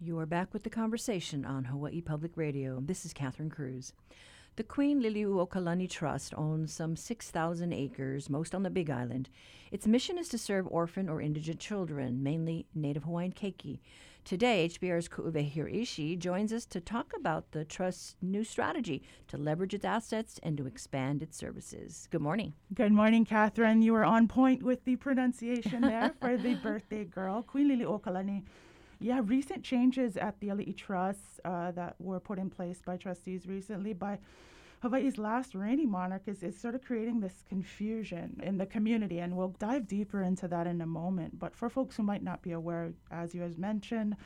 You are back with the conversation on Hawaii Public Radio. This is Catherine Cruz. The Queen Liliuokalani Trust owns some 6,000 acres, most on the Big Island. Its mission is to serve orphan or indigent children, mainly Native Hawaiian keiki. Today, HPR's Ku'uwe Hiraishi joins us to talk about the Trust's new strategy to leverage its assets and to expand its services. Good morning. Good morning, Catherine. You were on point with the pronunciation there for the birthday girl, Queen Liliuokalani. Yeah, recent changes at the Ali'i Trust uh, that were put in place by trustees recently by Hawaii's last reigning monarch is, is sort of creating this confusion in the community, and we'll dive deeper into that in a moment. But for folks who might not be aware, as you have mentioned,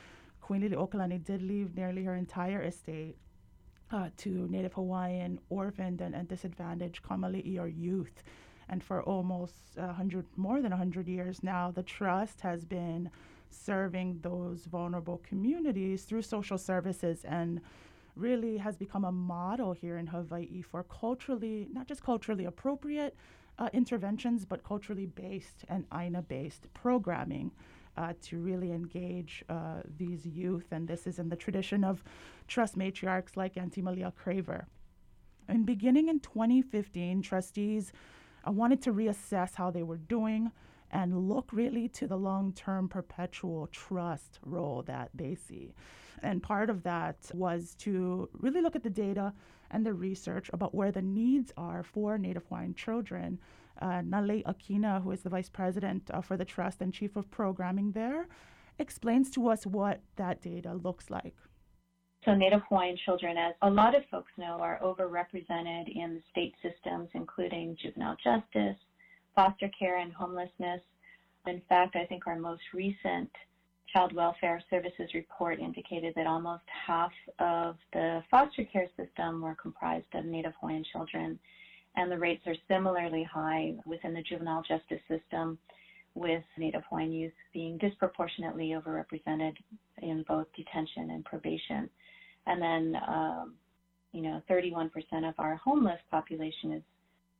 Queen Liliuokalani did leave nearly her entire estate uh, to Native Hawaiian orphaned and, and disadvantaged kamali'i or youth. And for almost 100, more than 100 years now, the trust has been serving those vulnerable communities through social services and really has become a model here in Hawaii for culturally, not just culturally appropriate uh, interventions, but culturally based and AINA based programming. Uh, to really engage uh, these youth, and this is in the tradition of trust matriarchs like Auntie Malia Craver. And beginning in 2015, trustees uh, wanted to reassess how they were doing and look really to the long term perpetual trust role that they see. And part of that was to really look at the data and the research about where the needs are for Native Hawaiian children. Uh, Nalei Akina, who is the vice president uh, for the trust and chief of programming there, explains to us what that data looks like. So, Native Hawaiian children, as a lot of folks know, are overrepresented in the state systems, including juvenile justice, foster care and homelessness. In fact, I think our most recent Child Welfare Services report indicated that almost half of the foster care system were comprised of Native Hawaiian children, and the rates are similarly high within the juvenile justice system, with Native Hawaiian youth being disproportionately overrepresented in both detention and probation. And then, um, you know, 31% of our homeless population is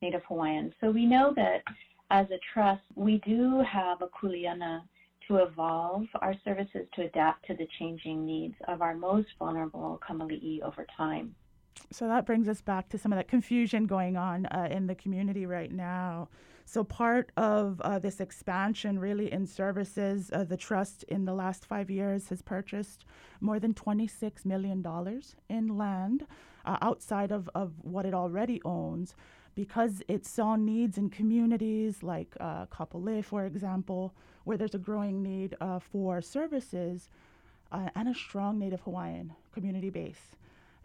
Native Hawaiian. So we know that as a trust, we do have a kuleana to evolve our services to adapt to the changing needs of our most vulnerable kamali'i over time. So that brings us back to some of that confusion going on uh, in the community right now. So, part of uh, this expansion, really, in services, uh, the trust in the last five years has purchased more than $26 million in land uh, outside of, of what it already owns because it saw needs in communities like uh, Kapolei, for example, where there's a growing need uh, for services uh, and a strong Native Hawaiian community base.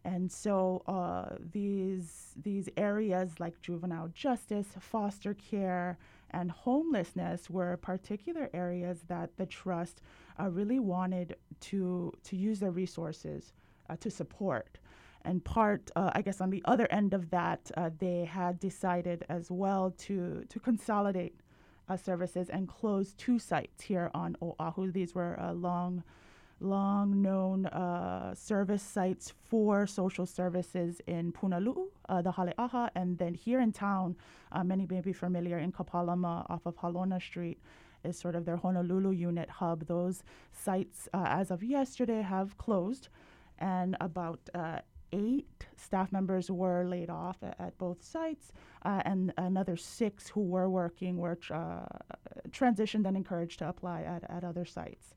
And so uh, these these areas like juvenile justice, foster care, and homelessness were particular areas that the trust uh, really wanted to to use their resources uh, to support. And part, uh, I guess, on the other end of that, uh, they had decided as well to to consolidate uh, services and close two sites here on Oahu. These were uh, long, long known uh, service sites for social services in Punalu'u, uh, the Hale'aha, and then here in town, many may be familiar in Kapalama off of Halona Street is sort of their Honolulu unit hub. Those sites, as of yesterday, have closed and about uh, eight staff members were laid off at, at both sites, uh, and another six who were working were uh, transitioned and encouraged to apply at, at other sites.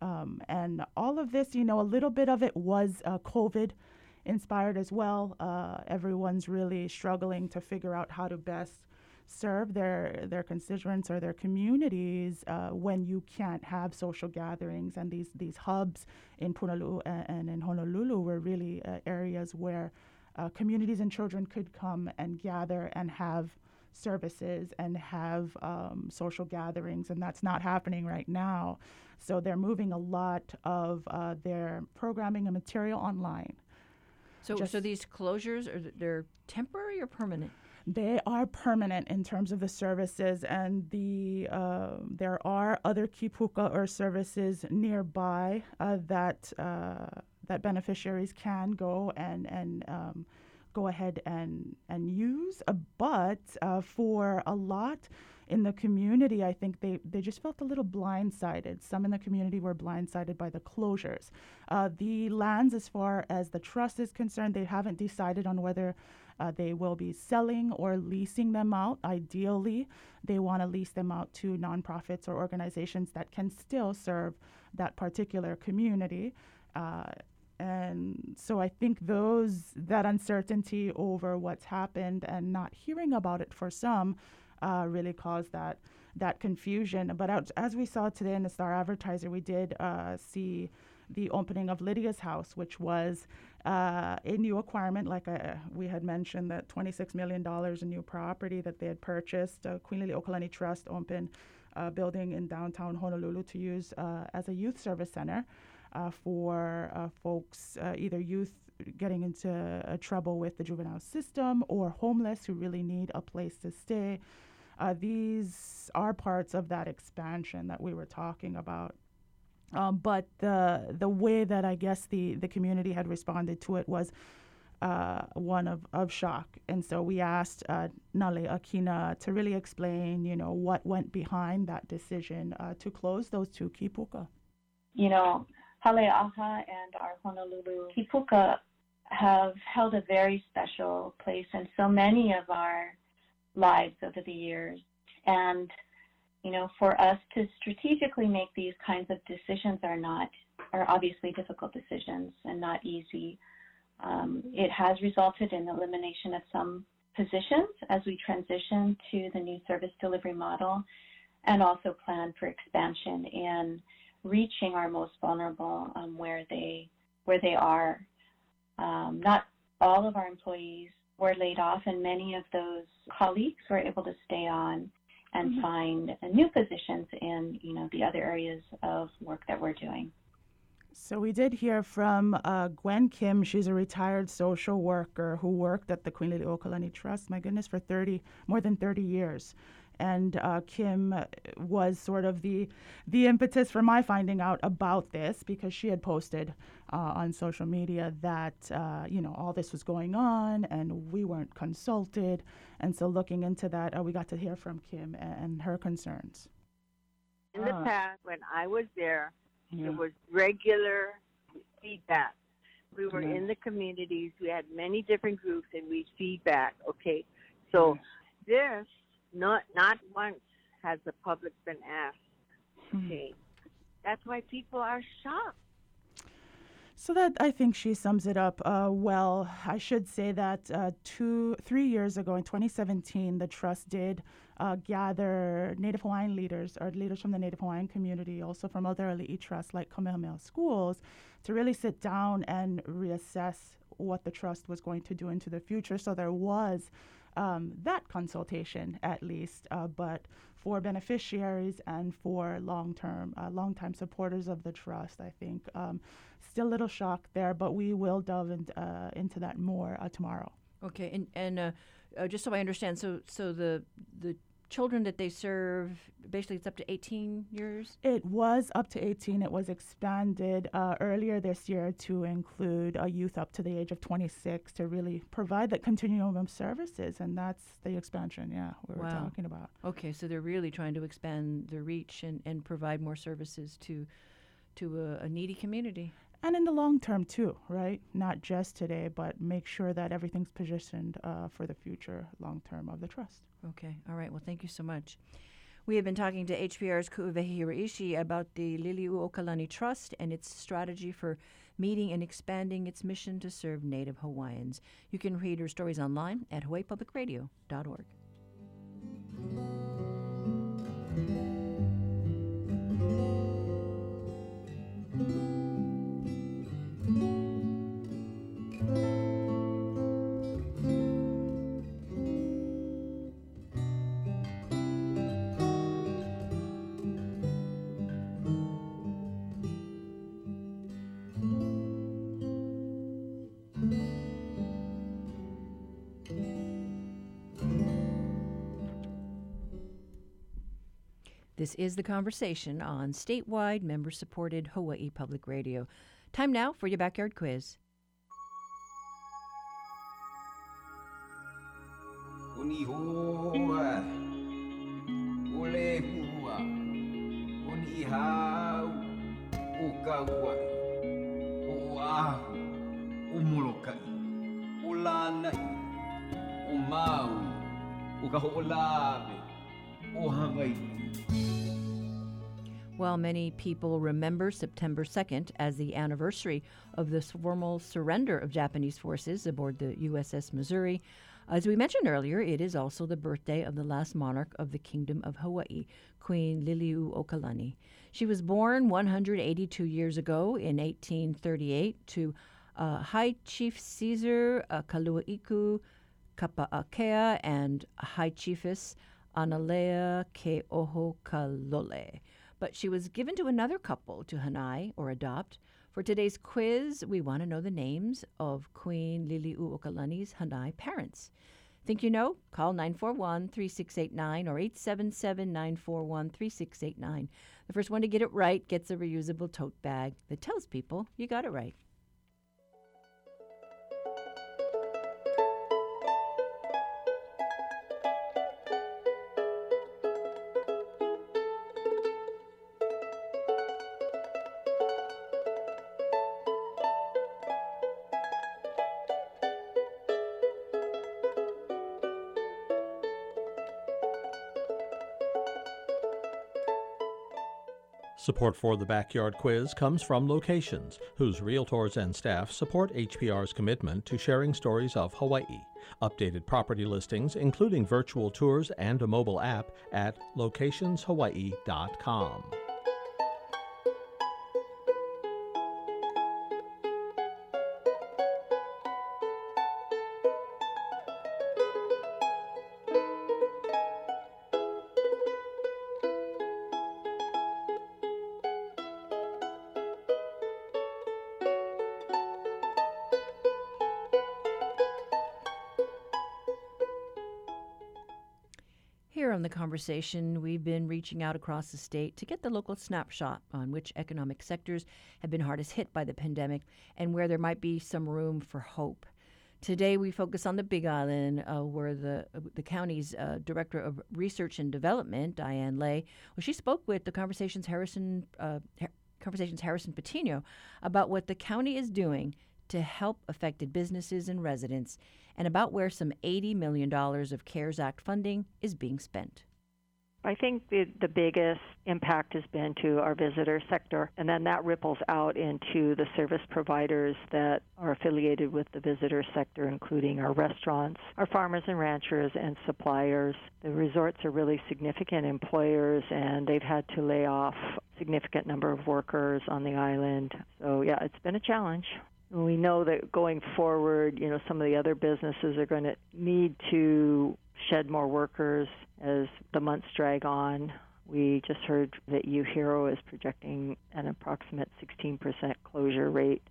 Um, and all of this, you know, a little bit of it was uh, COVID inspired as well. Uh, everyone's really struggling to figure out how to best serve their their constituents or their communities uh, when you can't have social gatherings and these these hubs in Punalu'u and, and in Honolulu were really uh, areas where uh, communities and children could come and gather and have services and have um, social gatherings, and that's not happening right now. So they're moving a lot of uh, their programming and material online. So, Just so these closures are they're temporary or permanent? They are permanent in terms of the services, and the uh, there are other kipuka or services nearby uh, that uh, that beneficiaries can go and and um, go ahead and and use. Uh, but uh, for a lot in the community, I think they, they just felt a little blindsided. Some in the community were blindsided by the closures. Uh, the lands, as far as the trust is concerned, they haven't decided on whether uh, they will be selling or leasing them out. Ideally, they want to lease them out to nonprofits or organizations that can still serve that particular community. Uh, and so I think those that uncertainty over what's happened and not hearing about it for some uh, really caused that that confusion. But as we saw today in the Star Advertiser, we did uh, see the opening of Lydia's house, which was uh, a new acquirement, like uh, we had mentioned, that $26 million in new property that they had purchased. Uh, Queen Liliuokalani Trust opened a building in downtown Honolulu to use uh, as a youth service center uh, for uh, folks, either youth getting into trouble with the juvenile system or homeless who really need a place to stay. these are parts of that expansion that we were talking about. Um, but the the way that I guess the the community had responded to it was uh, one of, of shock. And so we asked uh, Nalei Akina to really explain, you know, what went behind that decision uh, to close those two kipuka. You know, Haleaha and our Honolulu kipuka have held a very special place in so many of our lives over the years. And you know, for us to strategically make these kinds of decisions are not, are obviously difficult decisions and not easy. Um, it has resulted in elimination of some positions as we transition to the new service delivery model and also plan for expansion in reaching our most vulnerable um, where they where they are. Um, not all of our employees were laid off, and many of those colleagues were able to stay on and mm-hmm. find new positions in you know the other areas of work that we're doing. So we did hear from uh, Gwen Kim. She's a retired social worker who worked at the Queen Liliuokalani Trust. My goodness, for thirty more than thirty years and uh, Kim was sort of the the impetus for my finding out about this because she had posted uh, on social media that uh, you know all this was going on and we weren't consulted, and so looking into that, uh, we got to hear from Kim and, and her concerns. In the ah. past, when I was there, yeah. there was regular feedback. We were yeah. in the communities. We had many different groups, and we feedback. Okay, so this not not once has the public been asked. Hmm. Okay, that's why people are shocked. So that I think she sums it up uh, well. I should say that uh, two, three years ago in 2017, the trust did uh, gather Native Hawaiian leaders or leaders from the Native Hawaiian community, also from other ali'i trusts like Kamehameha Schools, to really sit down and reassess what the trust was going to do into the future. So there was um, that consultation at least. Uh, but for beneficiaries and for long-term, uh, long-time supporters of the trust, I think um, still a little shock there, but we will delve in, uh, into that more uh, tomorrow. Okay, and and uh, uh, just so I understand, so so the the children that they serve, basically it's up to 18 years? It was up to 18. It was expanded uh, earlier this year to include a youth up to the age of 26 to really provide that continuum of services. And that's the expansion, yeah, we wow. were talking about. Okay, so they're really trying to expand their reach and, and provide more services to to a, a needy community and in the long term too, right? Not just today, but make sure that everything's positioned uh, for the future, long term of the trust. Okay, all right. Well, thank you so much. We have been talking to HPR's Ku'uwehi Hiraishi about the Liliuokalani Trust and its strategy for meeting and expanding its mission to serve Native Hawaiians. You can read her stories online at hawaiipublicradio.org. This is the conversation on statewide member supported Hawaii Public Radio. Time now for your backyard quiz. o o While many people remember September 2nd as the anniversary of the formal surrender of Japanese forces aboard the USS Missouri, as we mentioned earlier, it is also the birthday of the last monarch of the Kingdom of Hawaii, Queen Liliuokalani. She was born 182 years ago in 1838 to uh, High Chief Caesar uh, Kaluaiku Kapa'akea and High Chiefess Analea Ke'oho Kalole but she was given to another couple to hanai or adopt. For today's quiz, we want to know the names of Queen Liliuokalani's hanai parents. Think you know? Call 941 3689 or 877 941 3689. The first one to get it right gets a reusable tote bag that tells people you got it right. Support for the Backyard Quiz comes from Locations, whose realtors and staff support HPR's commitment to sharing stories of Hawaii. Updated property listings, including virtual tours and a mobile app, at locationshawaii.com. conversation, we've been reaching out across the state to get the local snapshot on which economic sectors have been hardest hit by the pandemic and where there might be some room for hope. Today, we focus on the Big Island, uh, where the uh, the county's uh, director of research and development, Diane Ley, well, she spoke with the conversations Harrison uh, Har- conversations Harrison Patino about what the county is doing to help affected businesses and residents, and about where some $80 million of CARES Act funding is being spent. I think the, the biggest impact has been to our visitor sector, and then that ripples out into the service providers that are affiliated with the visitor sector, including our restaurants, our farmers and ranchers, and suppliers. The resorts are really significant employers, and they've had to lay off significant number of workers on the island. So yeah, it's been a challenge. We know that going forward, you know, some of the other businesses are going to need to shed more workers as the months drag on. We just heard that UHERO is projecting an approximate 16% closure rate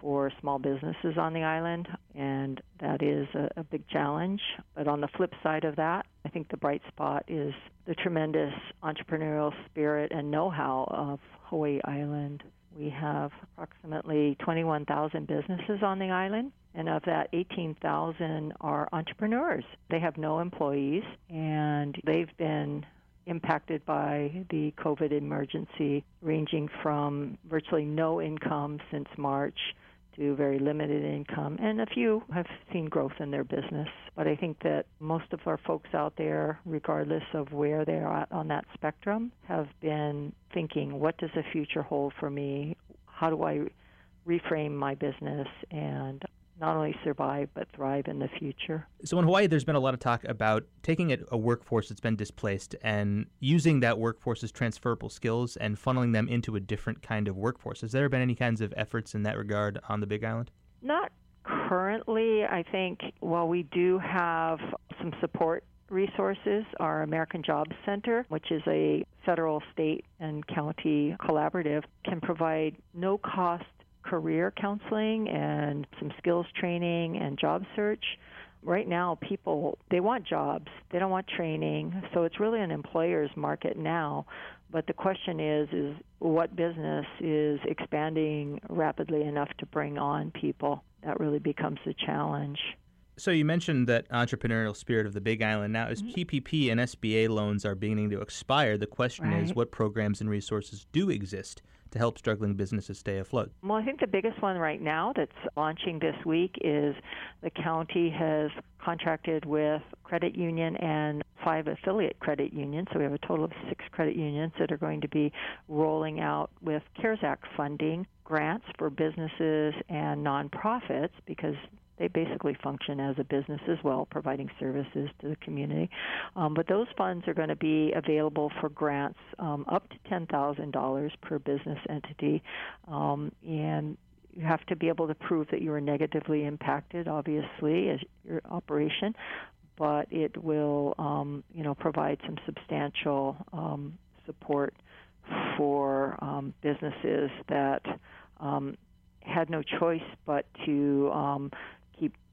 for small businesses on the island, and that is a, a big challenge. But on the flip side of that, I think the bright spot is the tremendous entrepreneurial spirit and know how of Hawaii Island. We have approximately 21,000 businesses on the island, and of that, 18,000 are entrepreneurs. They have no employees, and they've been impacted by the COVID emergency, ranging from virtually no income since March to very limited income, and a few have seen growth in their business. But I think that most of our folks out there, regardless of where they're at on that spectrum, have been thinking, what does the future hold for me? How do I reframe my business and not only survive but thrive in the future. So in Hawaii, there's been a lot of talk about taking a, a, workforce that's been displaced and using that workforce's transferable skills and funneling them into a different kind of workforce. Has there been any kinds of efforts in that regard on the Big Island? Not currently. I think while we do have some support resources, our American Jobs Center, which is a federal, state, and county collaborative, can provide no cost career counseling and some skills training and job search. Right now, people they want jobs, they don't want training, so it's really an employer's market now. But the question is, is what business is expanding rapidly enough to bring on people? That really becomes the challenge. So you mentioned that entrepreneurial spirit of the Big Island. Now, as Mm-hmm. PPP and SBA loans are beginning to expire, the question is what programs and resources do exist to help struggling businesses stay afloat? Well, I think the biggest one right now that's launching this week is the county has contracted with credit union and five affiliate credit unions. So we have a total of six credit unions that are going to be rolling out with CARES Act funding grants for businesses and nonprofits because they basically function as a business as well, providing services to the community. Um, but those funds are going to be available for grants um, up to $10,000 per business entity. Um, and you have to be able to prove that you were negatively impacted, obviously, as your operation, but it will, um, you know, provide some substantial um, support for um, businesses that had no choice but to um,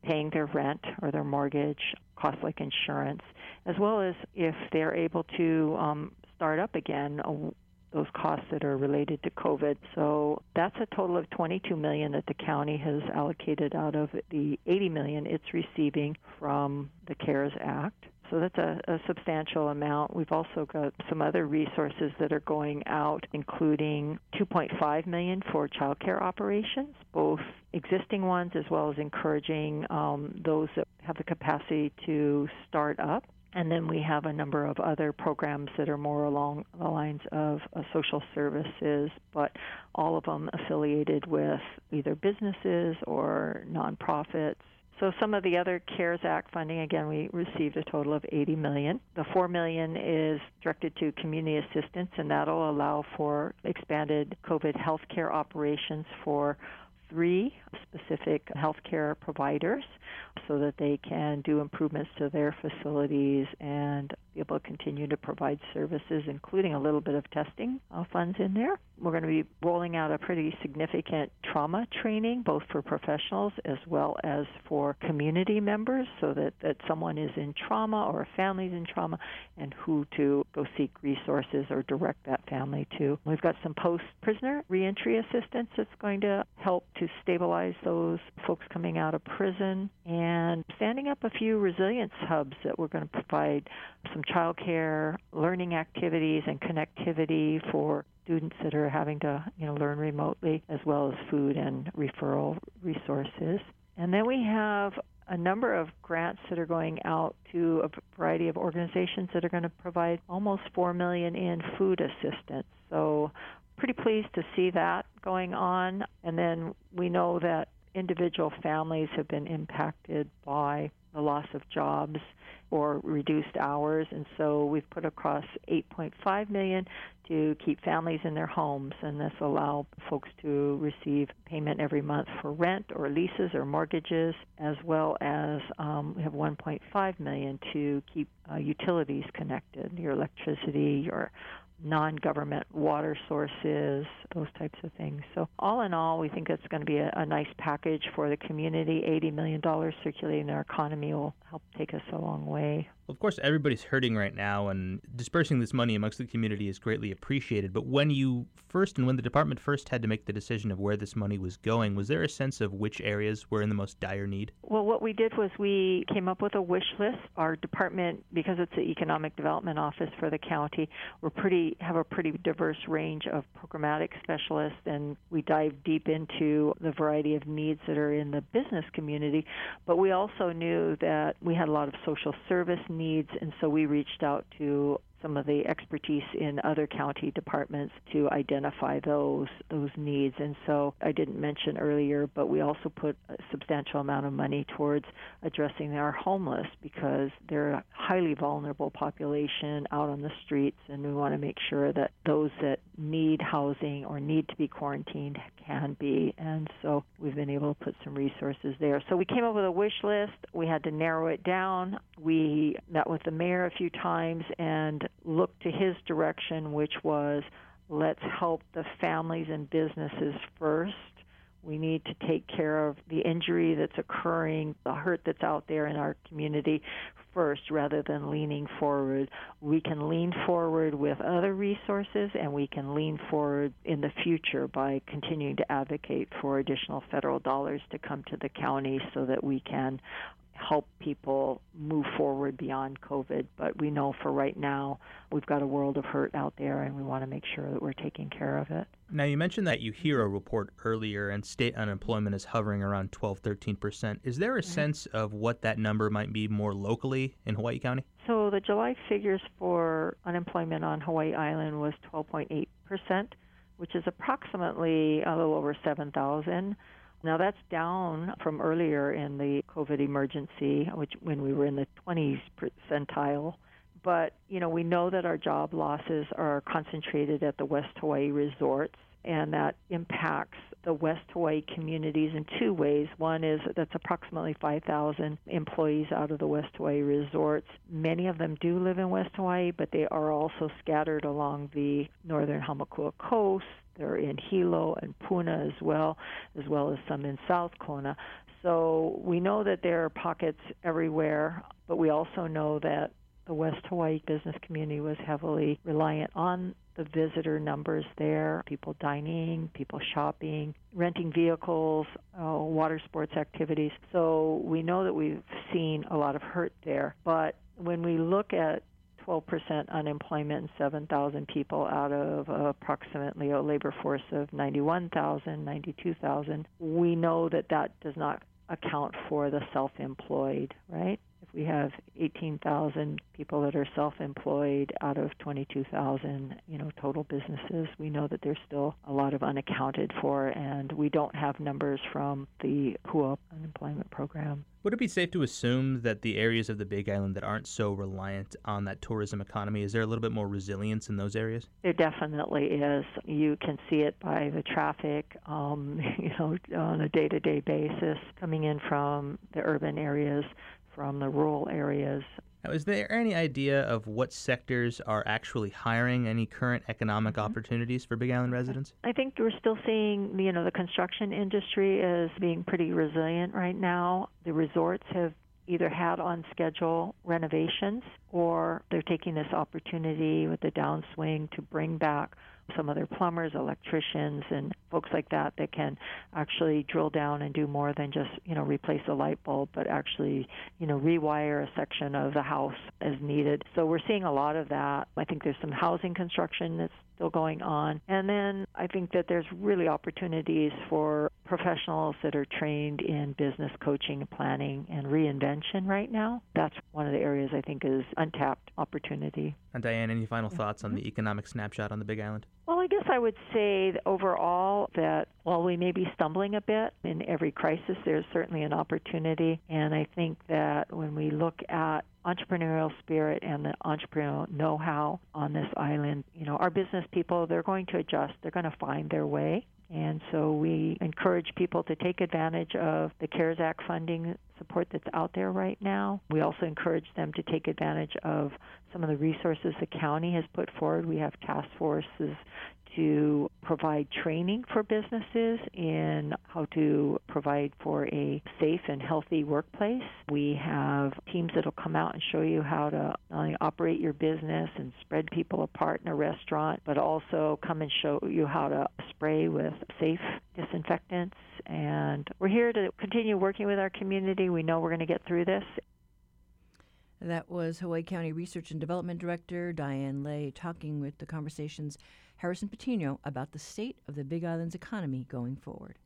paying their rent or their mortgage, costs like insurance, as well as if they're able to um, start up again. Uh, those costs that are related to COVID. So that's a total of 22 million that the county has allocated out of the 80 million it's receiving from the CARES Act. So that's a, a substantial amount. We've also got some other resources that are going out, including 2.5 million for childcare operations, both existing ones as well as encouraging um, those that have the capacity to start up. And then we have a number of other programs that are more along the lines of uh, social services, but all of them affiliated with either businesses or nonprofits. So some of the other CARES Act funding, again, we received a total of 80 million. The 4 million is directed to community assistance, and that'll allow for expanded COVID healthcare operations for three specific healthcare providers so that they can do improvements to their facilities and be able to continue to provide services, including a little bit of testing uh, funds in there. We're going to be rolling out a pretty significant trauma training, both for professionals as well as for community members, so that, that someone is in trauma or a family's in trauma and who to go seek resources or direct that family to. We've got some post prisoner reentry assistance that's going to help to stabilize those folks coming out of prison and standing up a few resilience hubs that we're going to provide some child care, learning activities, and connectivity for students that are having to you know learn remotely, as well as food and referral resources. And then we have a number of grants that are going out to a variety of organizations that are going to provide almost four million in food assistance. So pretty pleased to see that going on. And then we know that individual families have been impacted by the loss of jobs or reduced hours and so we've put across 8.5 million to keep families in their homes and this allow folks to receive payment every month for rent or leases or mortgages as well as um, we have 1.5 million to keep uh, utilities connected your electricity your non-government water sources, those types of things. So all in all, we think it's going to be a, a nice package for the community. $80 million circulating in our economy will help take us a long way. Of course, everybody's hurting right now, and dispersing this money amongst the community is greatly appreciated. But when you first and when the department first had to make the decision of where this money was going, was there a sense of which areas were in the most dire need? Well, what we did was we came up with a wish list. Our department, because it's the economic development office for the county, we're pretty have a pretty diverse range of programmatic specialists, and we dive deep into the variety of needs that are in the business community. But we also knew that we had a lot of social service needs, and so we reached out to some of the expertise in other county departments to identify those those needs. And so I didn't mention earlier, but we also put a substantial amount of money towards addressing our homeless because they're a highly vulnerable population out on the streets, and we want to make sure that those that need housing or need to be quarantined can be. And so we've been able to put some resources there. So we came up with a wish list. We had to narrow it down. We met with the mayor a few times and looked to his direction, which was let's help the families and businesses first. We need to take care of the injury that's occurring, the hurt that's out there in our community first rather than leaning forward. We can lean forward with other resources and we can lean forward in the future by continuing to advocate for additional federal dollars to come to the county so that we can help people move forward beyond COVID. But we know for right now, we've got a world of hurt out there, and we want to make sure that we're taking care of it. Now, you mentioned that you hear a report earlier, and state unemployment is hovering around 12, 13 percent. Is there a sense of what that number might be more locally in Hawaii County? So, the July figures for unemployment on Hawaii Island was 12.8 percent, which is approximately a little over 7,000. Now that's down from earlier in the COVID emergency, which when we were in the 20s percentile. But you know, we know that our job losses are concentrated at the West Hawaii resorts, and that impacts the West Hawaii communities in two ways. One is that's approximately 5,000 employees out of the West Hawaii resorts. Many of them do live in West Hawaii, but they are also scattered along the northern Hamakua coast, they're in Hilo and Puna as well, as well as some in South Kona. So we know that there are pockets everywhere, but we also know that the West Hawaii business community was heavily reliant on the visitor numbers there people dining, people shopping, renting vehicles, uh, water sports activities. So we know that we've seen a lot of hurt there. But when we look at 12% unemployment and 7,000 people out of approximately a labor force of 91,000, 92,000. We know that that does not account for the self employed, right? If we have 18,000 people that are self-employed out of 22,000, you know, total businesses. We know that there's still a lot of unaccounted for, and we don't have numbers from the PUA unemployment program. Would it be safe to assume that the areas of the Big Island that aren't so reliant on that tourism economy, is there a little bit more resilience in those areas? There definitely is. You can see it by the traffic, um, you know, on a day-to-day basis coming in from the urban areas from the rural areas. Now, is there any idea of what sectors are actually hiring any current economic mm-hmm. opportunities for Big Island residents? I think we're still seeing, you know, the construction industry is being pretty resilient right now. The resorts have either had on schedule renovations or they're taking this opportunity with the downswing to bring back some other plumbers, electricians, and folks like that that can actually drill down and do more than just you know replace a light bulb, but actually you know rewire a section of the house as needed. So we're seeing a lot of that. I think there's some housing construction that's still going on. And then I think that there's really opportunities for professionals that are trained in business coaching, planning, and reinvention right now. That's one of the areas I think is untapped opportunity. And Diane, any final thoughts on the mm-hmm. economic snapshot on the Big Island? Well, I guess I would say that overall that while we may be stumbling a bit in every crisis, there's certainly an opportunity. And I think that when we look at entrepreneurial spirit and the entrepreneurial know-how on this island, you know, our business people, they're going to adjust. They're going to find their way. And so we encourage people to take advantage of the CARES Act funding support that's out there right now. We also encourage them to take advantage of some of the resources the county has put forward. We have task forces to provide training for businesses in how to provide for a safe and healthy workplace. We have teams that'll come out and show you how to operate your business and spread people apart in a restaurant, but also come and show you how to spray with safe disinfectants. And we're here to continue working with our community. We know we're going to get through this. That was Hawaii County Research and Development Director Diane Ley talking with the conversations Harrison Patino about the state of the Big Island's economy going forward.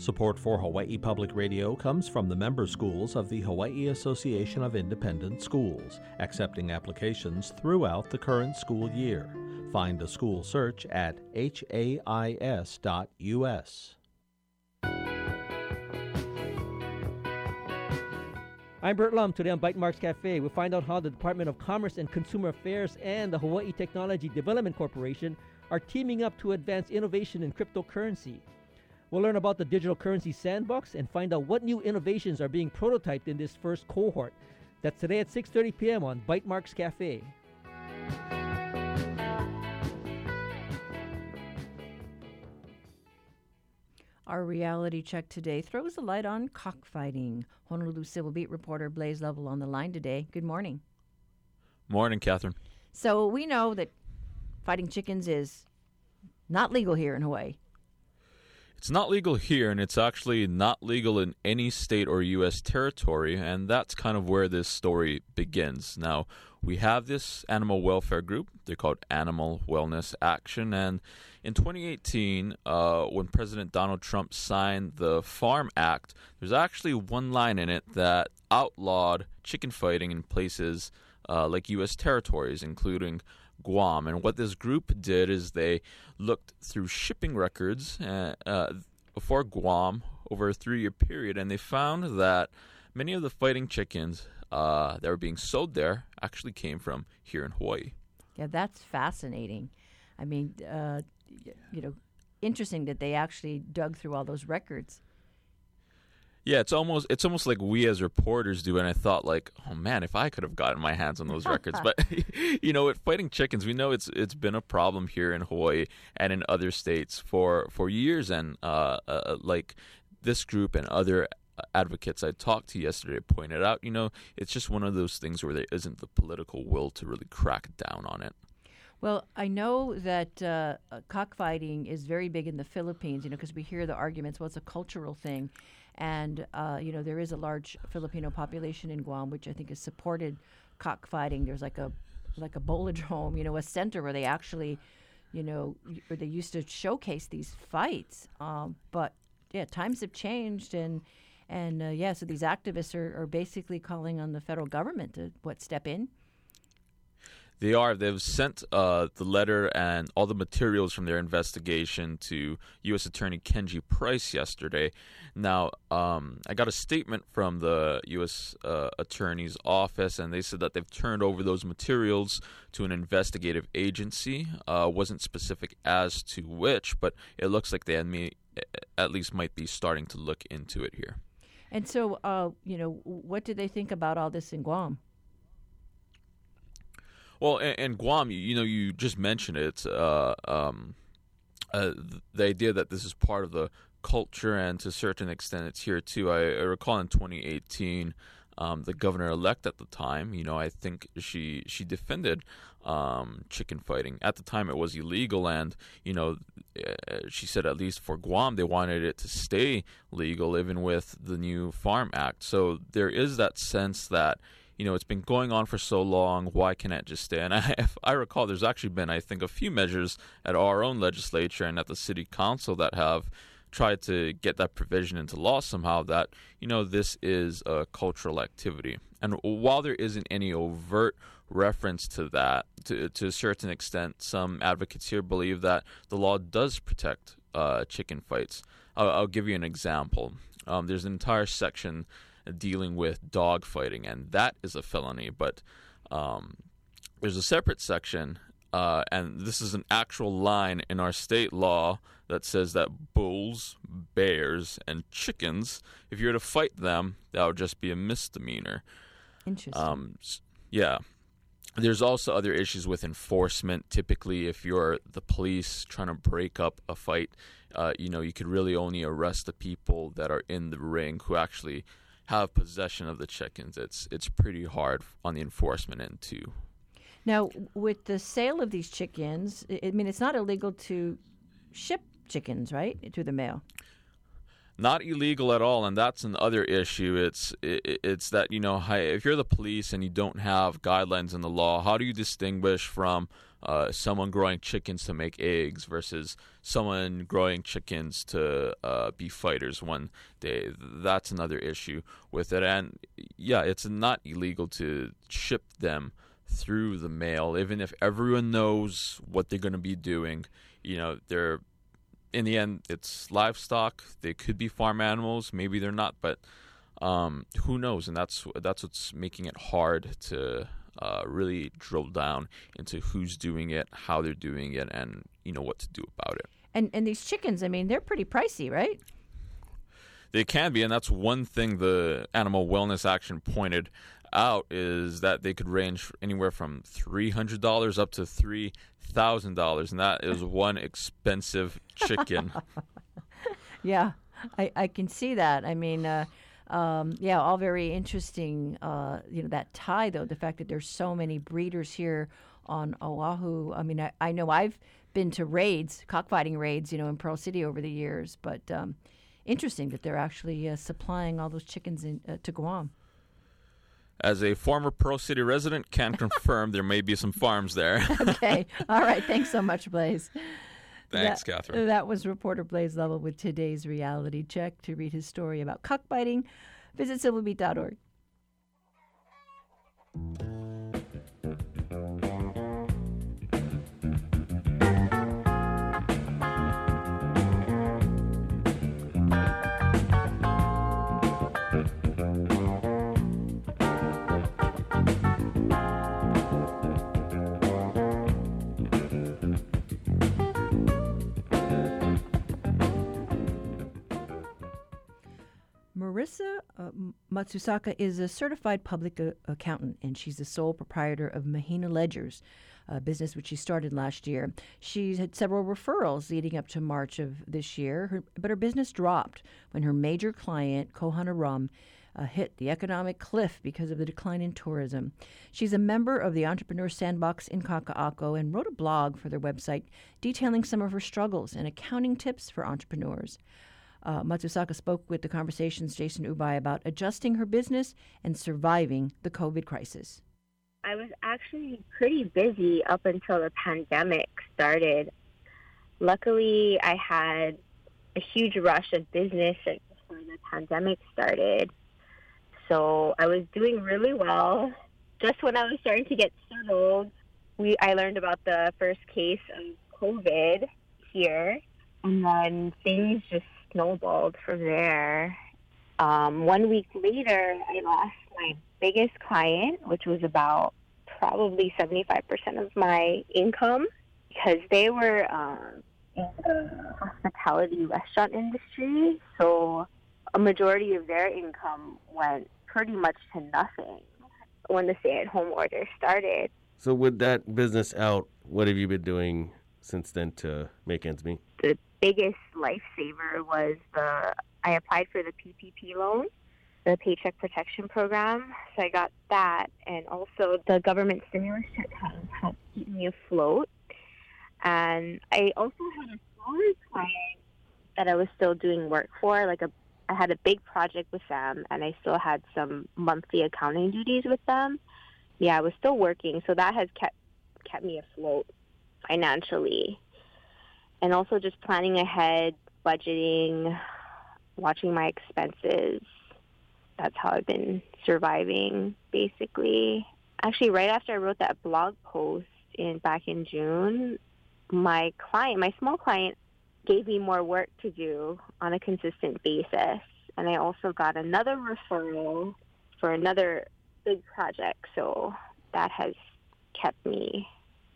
Support for Hawaii Public Radio comes from the member schools of the Hawaii Association of Independent Schools, accepting applications throughout the current school year. Find a school search at hais.us. I'm Burt Lum. Today on Bytemarks Cafe, we find out how the Department of Commerce and Consumer Affairs and the Hawaii Technology Development Corporation are teaming up to advance innovation in cryptocurrency. We'll learn about the digital currency sandbox and find out what new innovations are being prototyped in this first cohort. That's today at 6:30 p.m. on Bytemarks Cafe. Our reality check today throws a light on cockfighting. Honolulu Civil Beat reporter Blaze Lovell on the line today. Good morning. Morning, Catherine. So we know that fighting chickens is not legal here in Hawaii. It's not legal here, and it's actually not legal in any state or U.S. territory, and that's kind of where this story begins. Now, we have this animal welfare group. They're called Animal Wellness Action, and in 2018, uh, when President Donald Trump signed the Farm Act, there's actually one line in it that outlawed chicken fighting in places uh, like U.S. territories, including Guam. And what this group did is they looked through shipping records uh, uh, for Guam over a three year period, and they found that many of the fighting chickens uh, that were being sold there actually came from here in Hawaii. Yeah, that's fascinating. I mean, uh, you know, interesting that they actually dug through all those records. Yeah, it's almost it's almost like we as reporters do, and I thought like, oh man, if I could have gotten my hands on those records. But you know, with fighting chickens, we know it's it's been a problem here in Hawaii and in other states for for years, and uh, uh, like this group and other advocates I talked to yesterday pointed out, you know, it's just one of those things where there isn't the political will to really crack down on it. Well, I know that uh, cockfighting is very big in the Philippines, you know, because we hear the arguments, well, it's a cultural thing. And, uh, you know, there is a large Filipino population in Guam, which I think has supported cockfighting. There's like a like a bolodrome, you know, a center where they actually, you know, where they used to showcase these fights. Um, but yeah, times have changed, and and uh, yeah, so these activists are, are basically calling on the federal government to what step in. They are. They've sent uh, the letter and all the materials from their investigation to U.S. Attorney Kenji Price yesterday. Now, um, I got a statement from the U.S. Uh, Attorney's office, and they said that they've turned over those materials to an investigative agency. Uh, wasn't specific as to which, but it looks like they may, at least might be starting to look into it here. And so, uh, you know, what do they think about all this in Guam? Well, and, and Guam, you, you, know, you just mentioned it. Uh, um, uh, the idea that this is part of the culture, and to a certain extent, it's here too. I, I recall in 2018, um, the governor-elect at the time, you know, I think she she defended um, chicken fighting. At the time, it was illegal, and you know, uh, she said at least for Guam, they wanted it to stay legal, even with the new Farm Act. So there is that sense that you know, it's been going on for so long. Why can't it just stay? And I, if I recall, there's actually been, I think, a few measures at our own legislature and at the city council that have tried to get that provision into law somehow that, you know, this is a cultural activity. And while there isn't any overt reference to that, to, to a certain extent, some advocates here believe that the law does protect uh, chicken fights. I'll, I'll, give you an example. Um, there's an entire section dealing with dog fighting, and that is a felony. But um, there's a separate section, uh, and this is an actual line in our state law that says that bulls, bears, and chickens, if you were to fight them, that would just be a misdemeanor. Interesting. Um, yeah. There's also other issues with enforcement. Typically, if you're the police trying to break up a fight, uh, you know, you could really only arrest the people that are in the ring who actually have possession of the chickens, it's it's pretty hard on the enforcement end too. Now, with the sale of these chickens, I mean, it's not illegal to ship chickens, right, through the mail. Not illegal at all, and that's another issue. It's it, it's that you know, if you're the police and you don't have guidelines in the law, how do you distinguish from uh, someone growing chickens to make eggs versus someone growing chickens to uh, be fighters one day. That's another issue with it. And yeah, it's not illegal to ship them through the mail, even if everyone knows what they're going to be doing. You know, they're in the end, it's livestock. They could be farm animals. Maybe they're not, but um, who knows? And that's that's what's making it hard to uh, really drill down into who's doing it, how they're doing it, and you know what to do about it. And and these chickens, I mean, they're pretty pricey, right? They can be, and that's one thing the Animal Wellness Action pointed out is that they could range anywhere from three hundred dollars up to three thousand dollars, and that is one expensive chicken. yeah, I, I can see that. I mean, uh, um, yeah, all very interesting. Uh, you know, that tie though, the fact that there's so many breeders here on Oahu. I mean, I, I know I've been to raids, cockfighting raids, you know, in Pearl City over the years, but um, interesting that they're actually uh, supplying all those chickens in, uh, to Guam. As a former Pearl City resident, can confirm there may be some farms there. okay. All right. Thanks so much, Blaze. Thanks, that, Catherine. That was reporter Blaze Lovell with today's reality check. To read his story about cockfighting, visit civilbeat.org. Marissa uh, Matsusaka is a certified public uh, accountant, and she's the sole proprietor of Mahina Ledgers, a business which she started last year. She's had several referrals leading up to March of this year, her, but her business dropped when her major client, Kohana Rum, uh, hit the economic cliff because of the decline in tourism. She's a member of the Entrepreneur Sandbox in Kaka'ako and wrote a blog for their website detailing some of her struggles and accounting tips for entrepreneurs. Uh, Matsusaka spoke with the conversation's Jason Ubay about adjusting her business and surviving the COVID crisis. I was actually pretty busy up until the pandemic started. Luckily, I had a huge rush of business before the pandemic started. So I was doing really well. Just when I was starting to get settled, we I learned about the first case of COVID here, and then things just snowballed from there. Um, one week later, I lost my biggest client, which was about probably 75% of my income because they were um, in the hospitality restaurant industry. So a majority of their income went pretty much to nothing when the stay at home order started. So, with that business out, what have you been doing since then to make ends meet? The biggest lifesaver was the I applied for the PPP loan, the Paycheck Protection Program. So I got that, and also the government stimulus check has helped keep me afloat. And I also had a smaller client that I was still doing work for. Like a, I had a big project with them, and I still had some monthly accounting duties with them. Yeah, I was still working, so that has kept kept me afloat financially and also just planning ahead, budgeting, watching my expenses. That's how I've been surviving basically. Actually, right after I wrote that blog post in back in June, my client, my small client, gave me more work to do on a consistent basis. And I also got another referral for another big project. So that has kept me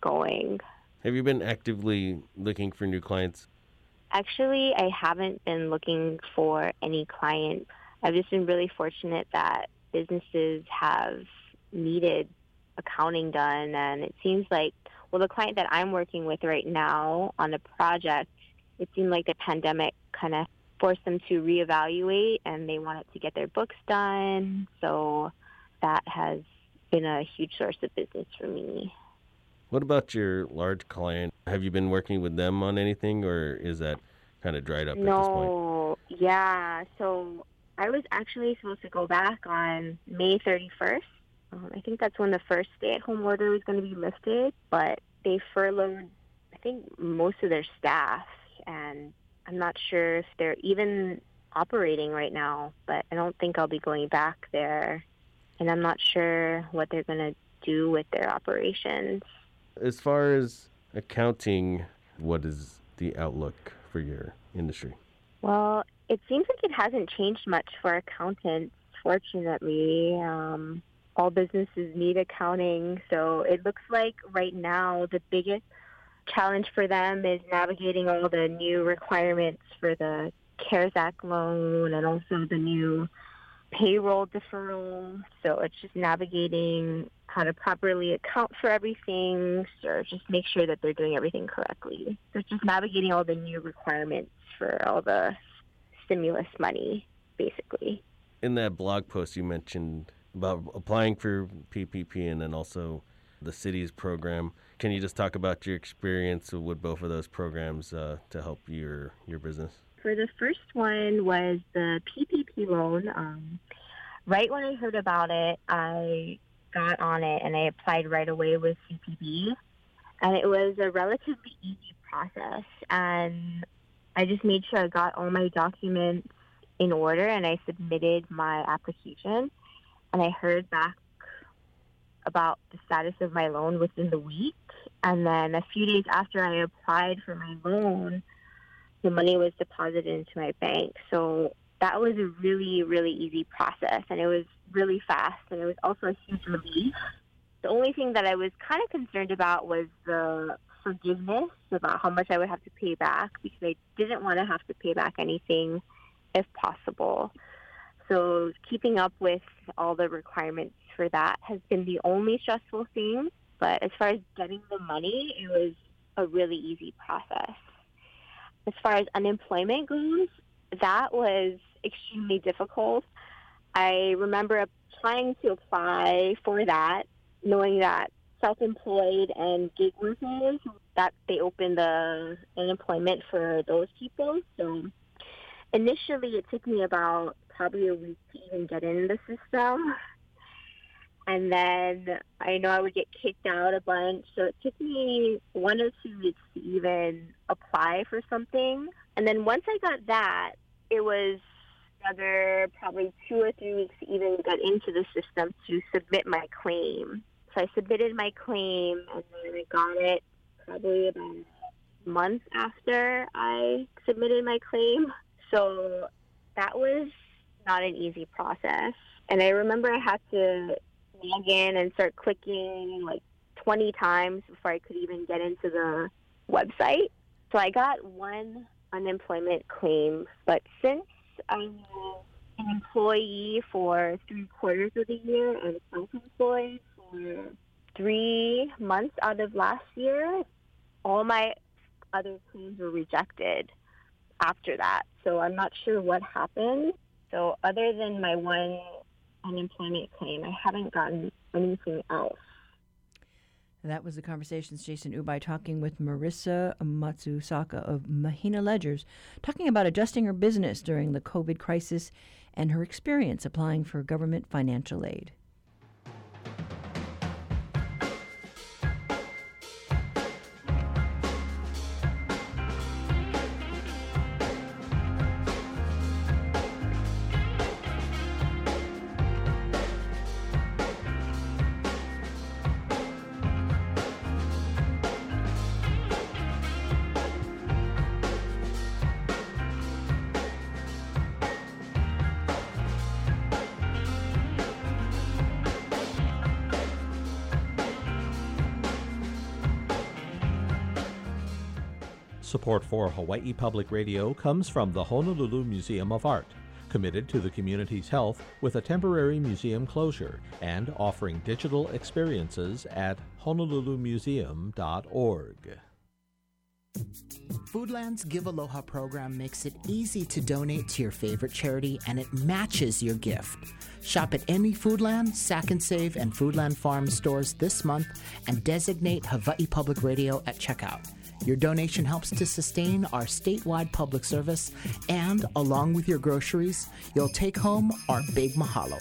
going. Have you been actively looking for new clients? Actually, I haven't been looking for any clients. I've just been really fortunate that businesses have needed accounting done, and it seems like, well, the client that I'm working with right now on a project, it seemed like the pandemic kind of forced them to reevaluate and they wanted to get their books done. So that has been a huge source of business for me. What about your large client? Have you been working with them on anything, or is that kind of dried up no, at this point? No, Yeah. So I was actually supposed to go back on May 31st. Um, I think that's when the first stay-at-home order was going to be lifted, but they furloughed, I think, most of their staff, and I'm not sure if they're even operating right now. But I don't think I'll be going back there, and I'm not sure what they're going to do with their operations. As far as accounting, what is the outlook for your industry? Well, it seems like it hasn't changed much for accountants, fortunately. Um, all businesses need accounting, so it looks like right now the biggest challenge for them is navigating all the new requirements for the CARES Act loan and also the new payroll deferral. So it's just navigating how to properly account for everything or just make sure that they're doing everything correctly. So it's just navigating all the new requirements for all the stimulus money, basically. In that blog post, you mentioned about applying for PPP and then also the city's program. Can you just talk about your experience with both of those programs uh, to help your your business? For the first one was the PPP loan. Um, right when I heard about it, I got on it and I applied right away with CPB, and it was a relatively easy process. And I just made sure I got all my documents in order and I submitted my application. And I heard back about the status of my loan within the week. And then a few days after I applied for my loan, the money was deposited into my bank. So that was a really, really easy process. And it was really fast. And it was also a huge relief. The only thing that I was kind of concerned about was the forgiveness about how much I would have to pay back because I didn't want to have to pay back anything if possible. So keeping up with all the requirements for that has been the only stressful thing. But as far as getting the money, it was a really easy process. As far as unemployment goes, that was extremely difficult. I remember trying to apply for that, knowing that self-employed and gig workers that they open the unemployment for those people. So initially, it took me about probably a week to even get in the system. And then I know I would get kicked out a bunch. So it took me one or two weeks to even apply for something. And then once I got that, it was another probably two or three weeks to even get into the system to submit my claim. So I submitted my claim and then I got it probably about a month after I submitted my claim. So that was not an easy process. And I remember I had to log in and start clicking like 20 times before I could even get into the website. So I got one unemployment claim, but since I was an employee for three quarters of the year and self-employed for three months out of last year, all my other claims were rejected after that. So I'm not sure what happened. So other than my one unemployment claim, I haven't gotten anything else. That was the conversations Jason Ubay talking with Marissa Matsusaka of Mahina Ledgers, talking about adjusting her business during the COVID crisis and her experience applying for government financial aid. Hawaii Public Radio comes from the Honolulu Museum of Art, committed to the community's health with a temporary museum closure and offering digital experiences at honolulumuseum.org. Foodland's Give Aloha program makes it easy to donate to your favorite charity and it matches your gift. Shop at any Foodland, Sack and Save, and Foodland Farm stores this month and designate Hawaii Public Radio at checkout. Your donation helps to sustain our statewide public service, and along with your groceries, you'll take home our big mahalo.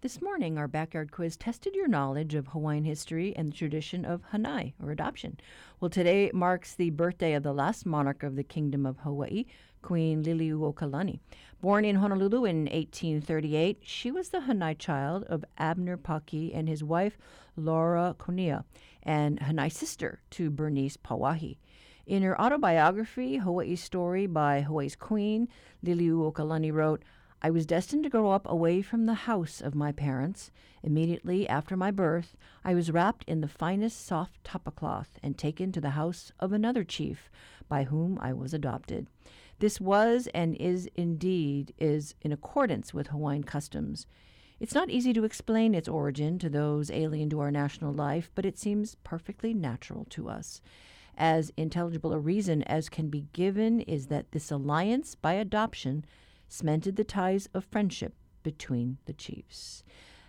This morning, our backyard quiz tested your knowledge of Hawaiian history and the tradition of hanai, or adoption. Well, today marks the birthday of the last monarch of the Kingdom of Hawaii, Queen Liliuokalani. Born in Honolulu in 1838, she was the hanai child of Abner Paki and his wife, Laura Konia, and hanai sister to Bernice Pauahi. In her autobiography, Hawaii's Story by Hawaii's Queen, Liliuokalani wrote, I was destined to grow up away from the house of my parents. Immediately after my birth, I was wrapped in the finest soft tapa cloth and taken to the house of another chief, by whom I was adopted. This was and is indeed is in accordance with Hawaiian customs. It's not easy to explain its origin to those alien to our national life, but it seems perfectly natural to us. As intelligible a reason as can be given is that this alliance by adoption cemented the ties of friendship between the chiefs.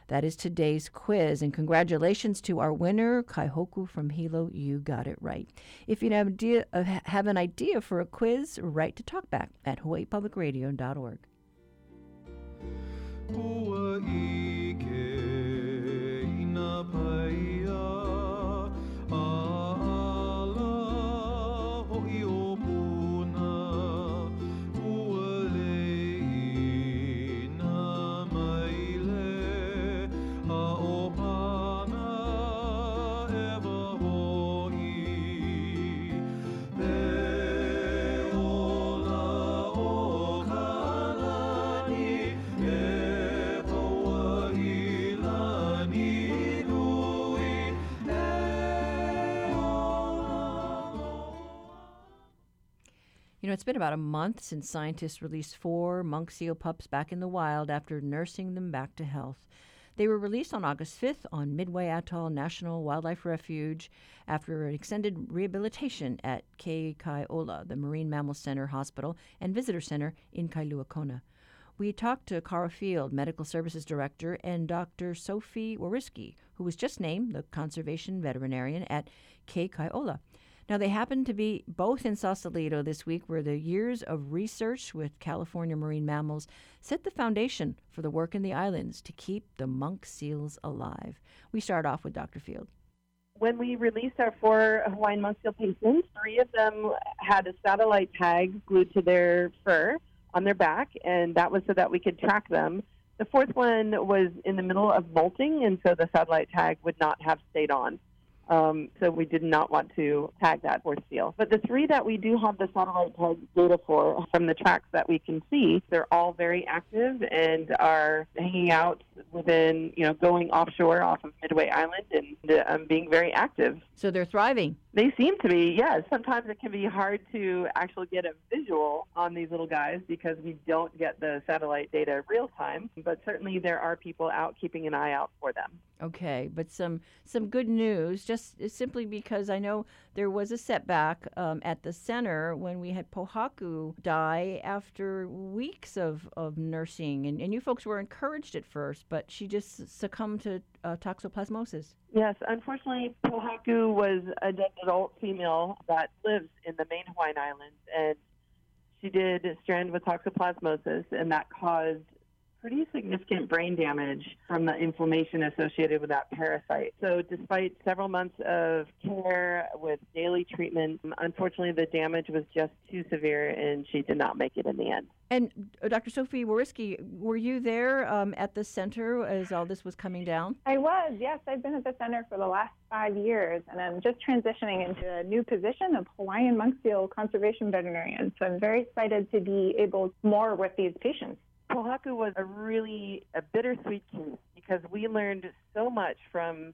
That is today's quiz, and congratulations to our winner, Kaihoku from Hilo. You got it right. If you have, idea, uh, have an idea for a quiz, write to talkback at hawaiipublicradio.org. You know, it's been about a month since scientists released four monk seal pups back in the wild after nursing them back to health. They were released on August 5th on Midway Atoll National Wildlife Refuge after an extended rehabilitation at Ke Kai Ola, the Marine Mammal Center Hospital and Visitor Center in Kailua Kona. We talked to Cara Field, Medical Services Director, and Dr. Sophie Whoriskey, who was just named the Conservation Veterinarian at Ke Kai Ola. Now, they happen to be both in Sausalito this week, where the years of research with California marine mammals set the foundation for the work in the islands to keep the monk seals alive. We start off with Dr. Field. When we released our four Hawaiian monk seal patients, three of them had a satellite tag glued to their fur on their back, and that was so that we could track them. The fourth one was in the middle of molting, and so the satellite tag would not have stayed on. Um, so we did not want to tag that or seal. But the three that we do have the satellite tag data for from the tracks that we can see, they're all very active and are hanging out within, you know, going offshore off of Midway Island and um, being very active. So they're thriving. They seem to be, yes. Sometimes it can be hard to actually get a visual on these little guys because we don't get the satellite data real time. But certainly there are people out keeping an eye out for them. Okay, but some some good news, just simply because I know there was a setback um, at the center when we had Pohaku die after weeks of, of nursing, and, and you folks were encouraged at first, but she just succumbed to uh, toxoplasmosis. Yes, unfortunately, Pohaku was a dead adult female that lives in the main Hawaiian Islands, and she did strand with toxoplasmosis, and that caused pretty significant brain damage from the inflammation associated with that parasite. So, despite several months of care with daily treatment, unfortunately, the damage was just too severe and she did not make it in the end. And uh, Dr. Sophie Whoriskey, were you there um, at the center as all this was coming down? I was, yes. I've been at the center for the last five years, and I'm just transitioning into a new position of Hawaiian monk seal conservation veterinarian. So I'm very excited to be able more with these patients. Pohaku was a really a bittersweet case because we learned so much from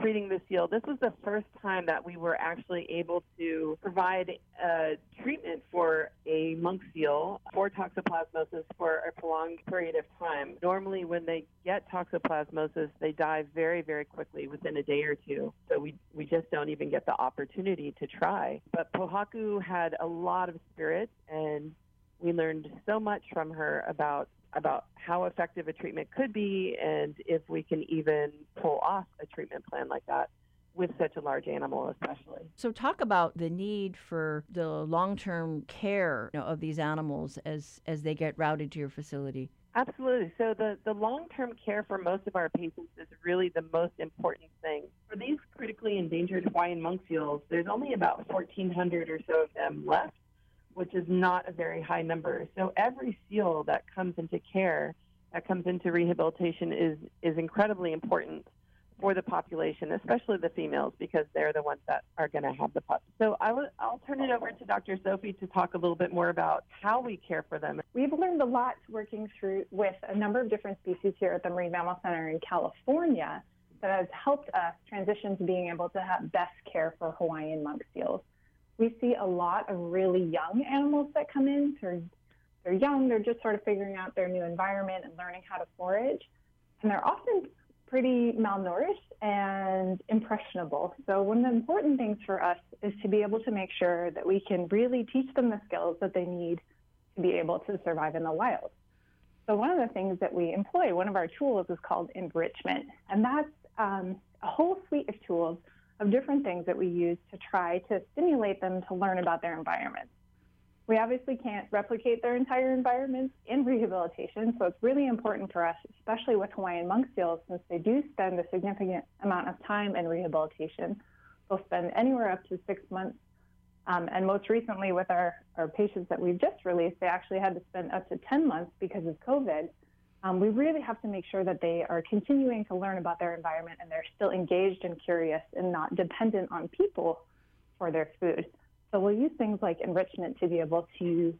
treating the seal. This was the first time that we were actually able to provide a treatment for a monk seal for toxoplasmosis for a prolonged period of time. Normally, when they get toxoplasmosis, they die very, very quickly within a day or two. So we, we just don't even get the opportunity to try. But Pohaku had a lot of spirit and we learned so much from her about about how effective a treatment could be and if we can even pull off a treatment plan like that with such a large animal especially. So talk about the need for the long-term care you know, of these animals as as they get routed to your facility. Absolutely. So the, the long-term care for most of our patients is really the most important thing. For these critically endangered Hawaiian monk seals, there's only about 1,400 or so of them left which is not a very high number. So every seal that comes into care, that comes into rehabilitation, is is incredibly important. for the population, especially the females, because they're the ones that are going to have the pups. So I w- I'll turn it over to Dr. Sophie to talk a little bit more about how we care for them. We've learned a lot working through with a number of different species here at the Marine Mammal Center in California that has helped us transition to being able to have best care for Hawaiian monk seals. We see a lot of really young animals that come in. They're, they're young, they're just sort of figuring out their new environment and learning how to forage. And they're often pretty malnourished and impressionable. So, one of the important things for us is to be able to make sure that we can really teach them the skills that they need to be able to survive in the wild. So, one of the things that we employ, one of our tools is called enrichment, and that's um, a whole suite of tools of different things that we use to try to stimulate them to learn about their environment. We obviously can't replicate their entire environments in rehabilitation, so it's really important for us, especially with Hawaiian monk seals, since they do spend a significant amount of time in rehabilitation. They'll spend anywhere up to six months. Um, and most recently, with our, our patients that we've just released, they actually had to spend up to 10 months because of COVID. Um, we really have to make sure that they are continuing to learn about their environment and they're still engaged and curious and not dependent on people for their food. So we'll use things like enrichment to be able to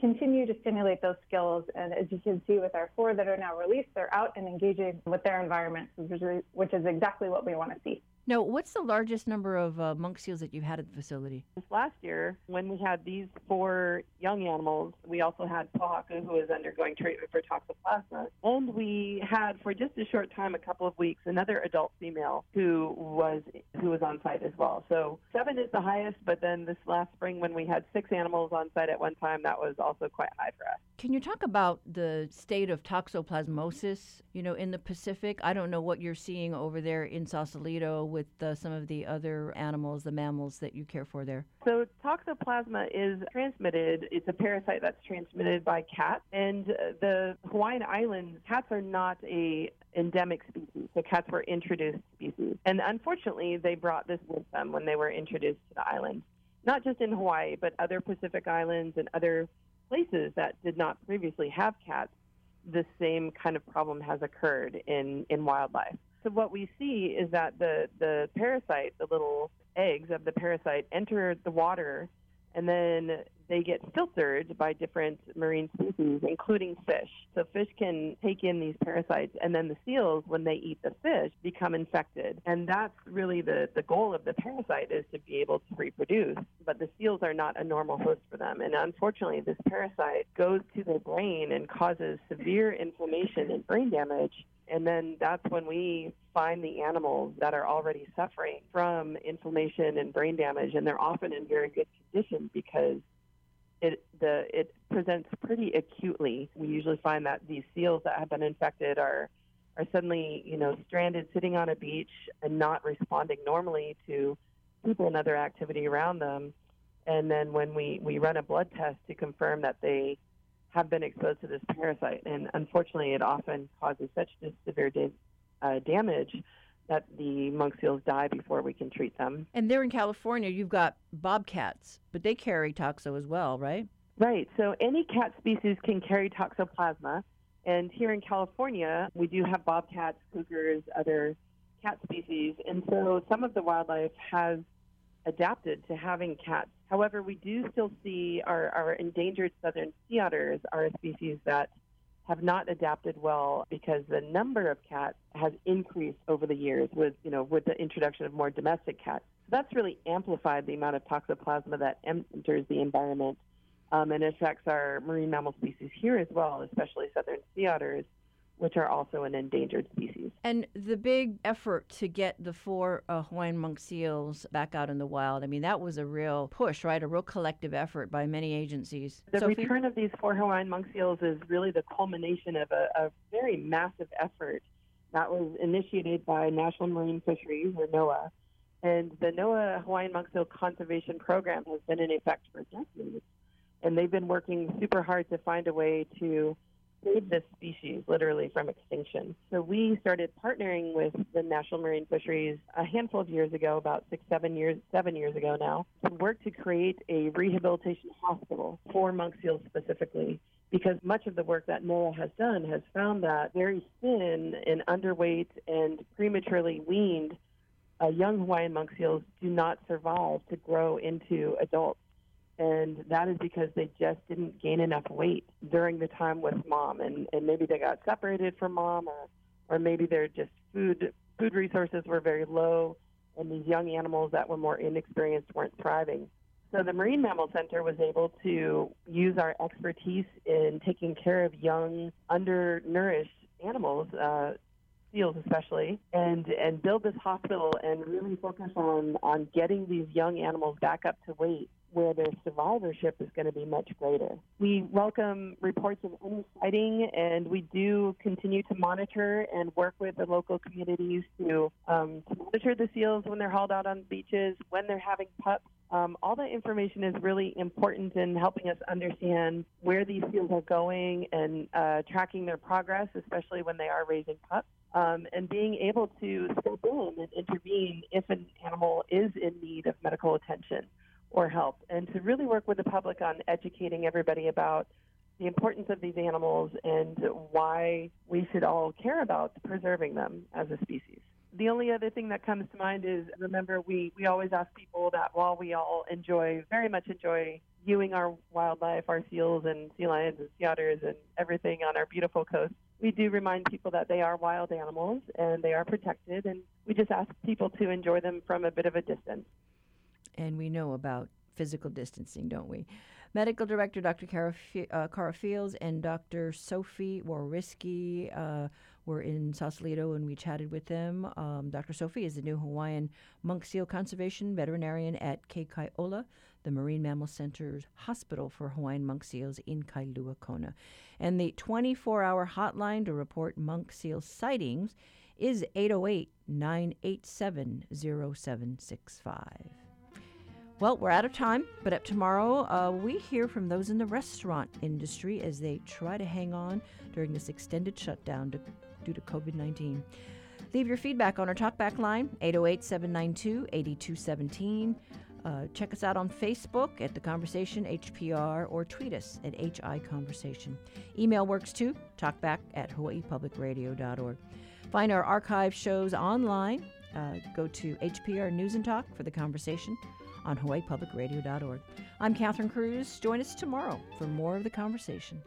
continue to stimulate those skills. And as you can see with our four that are now released, they're out and engaging with their environment, which is exactly what we want to see. Now, what's the largest number of uh, monk seals that you've had at the facility? This last year, when we had these four young animals, we also had Pohaku, who was undergoing treatment for toxoplasma. And we had, for just a short time, a couple of weeks, another adult female who was who was on site as well. So seven is the highest, but then this last spring, when we had six animals on site at one time, that was also quite high for us. Can you talk about the state of toxoplasmosis, you know, in the Pacific? I don't know what you're seeing over there in Sausalito with uh, some of the other animals, the mammals that you care for there? So, toxoplasma is transmitted. It's a parasite that's transmitted by cats. And uh, the Hawaiian Islands, cats are not a endemic species. So cats were introduced species. And unfortunately, they brought this with them when they were introduced to the island. Not just in Hawaii, but other Pacific islands and other places that did not previously have cats. The same kind of problem has occurred in, in wildlife. So what we see is that the, the parasite, the little eggs of the parasite, enter the water and then they get filtered by different marine species, including fish. So fish can take in these parasites, and then the seals, when they eat the fish, become infected. And that's really the, the goal of the parasite is to be able to reproduce. But the seals are not a normal host for them. And unfortunately, this parasite goes to the brain and causes severe inflammation and brain damage and then that's when we find the animals that are already suffering from inflammation and brain damage, and they're often in very good condition because it the it presents pretty acutely. We usually find that these seals that have been infected are are suddenly you know stranded sitting on a beach and not responding normally to people and other activity around them. And then when we we run a blood test to confirm that they have been exposed to this parasite, and unfortunately, it often causes such severe da- uh, damage that the monk seals die before we can treat them. And there in California, you've got bobcats, but they carry toxo as well, right? Right. So any cat species can carry toxoplasma. And here in California, we do have bobcats, cougars, other cat species. And so some of the wildlife has adapted to having cats. However, we do still see our, our endangered southern sea otters are a species that have not adapted well because the number of cats has increased over the years with you know with the introduction of more domestic cats. So that's really amplified the amount of toxoplasma that enters the environment um, and affects our marine mammal species here as well, especially southern sea otters which are also an endangered species. And the big effort to get the four uh, Hawaiian monk seals back out in the wild, I mean, that was a real push, right? A real collective effort by many agencies. The Sophie? return of these four Hawaiian monk seals is really the culmination of a, a very massive effort that was initiated by National Marine Fisheries, or NOAA. And the NOAA Hawaiian monk seal conservation program has been in effect for decades. And they've been working super hard to find a way to save this species literally from extinction. So we started partnering with the National Marine Fisheries a handful of years ago, about six, seven years, seven years ago now, to work to create a rehabilitation hospital for monk seals specifically. Because much of the work that NOAA has done has found that very thin and underweight and prematurely weaned uh, young Hawaiian monk seals do not survive to grow into adults and that is because they just didn't gain enough weight during the time with mom and, and maybe they got separated from mom or or maybe their just food food resources were very low and these young animals that were more inexperienced weren't thriving. So the Marine Mammal Center was able to use our expertise in taking care of young, undernourished animals, uh, seals especially, and and build this hospital and really focus on on getting these young animals back up to weight where their survivorship is going to be much greater. We welcome reports of any sighting, and we do continue to monitor and work with the local communities to, um, to monitor the seals when they're hauled out on beaches, when they're having pups. Um, all that information is really important in helping us understand where these seals are going and uh, tracking their progress, especially when they are raising pups. Um, and being able to step in and intervene if an animal is in need of medical attention or help, and to really work with the public on educating everybody about the importance of these animals and why we should all care about preserving them as a species. The only other thing that comes to mind is remember we, we always ask people that while we all enjoy very much enjoy viewing our wildlife, our seals and sea lions and sea otters and everything on our beautiful coast, we do remind people that they are wild animals and they are protected and we just ask people to enjoy them from a bit of a distance and we know about physical distancing, don't we? Medical Director Dr. Cara, uh, Cara Fields and Dr. Sophie Whoriskey uh, were in Sausalito and we chatted with them. Um, Dr. Sophie is the new Hawaiian monk seal conservation veterinarian at Ke Kai Ola, the Marine Mammal Center's hospital for Hawaiian monk seals in Kailua Kona. And the 24 hour hotline to report monk seal sightings is 808 987 0765. Well, we're out of time, but up tomorrow, uh, we hear from those in the restaurant industry as they try to hang on during this extended shutdown to, due to COVID 19. Leave your feedback on our talkback line, 808 792 8217. Uh, check us out on Facebook at The Conversation HPR or tweet us at HI Conversation. Email works too, talkback at hawaiipublicradio.org. Find our archive shows online. Uh, go to HPR News and Talk for The Conversation on hawaiipublicradio.org. I'm Catherine Cruz. Join us tomorrow for more of the conversation.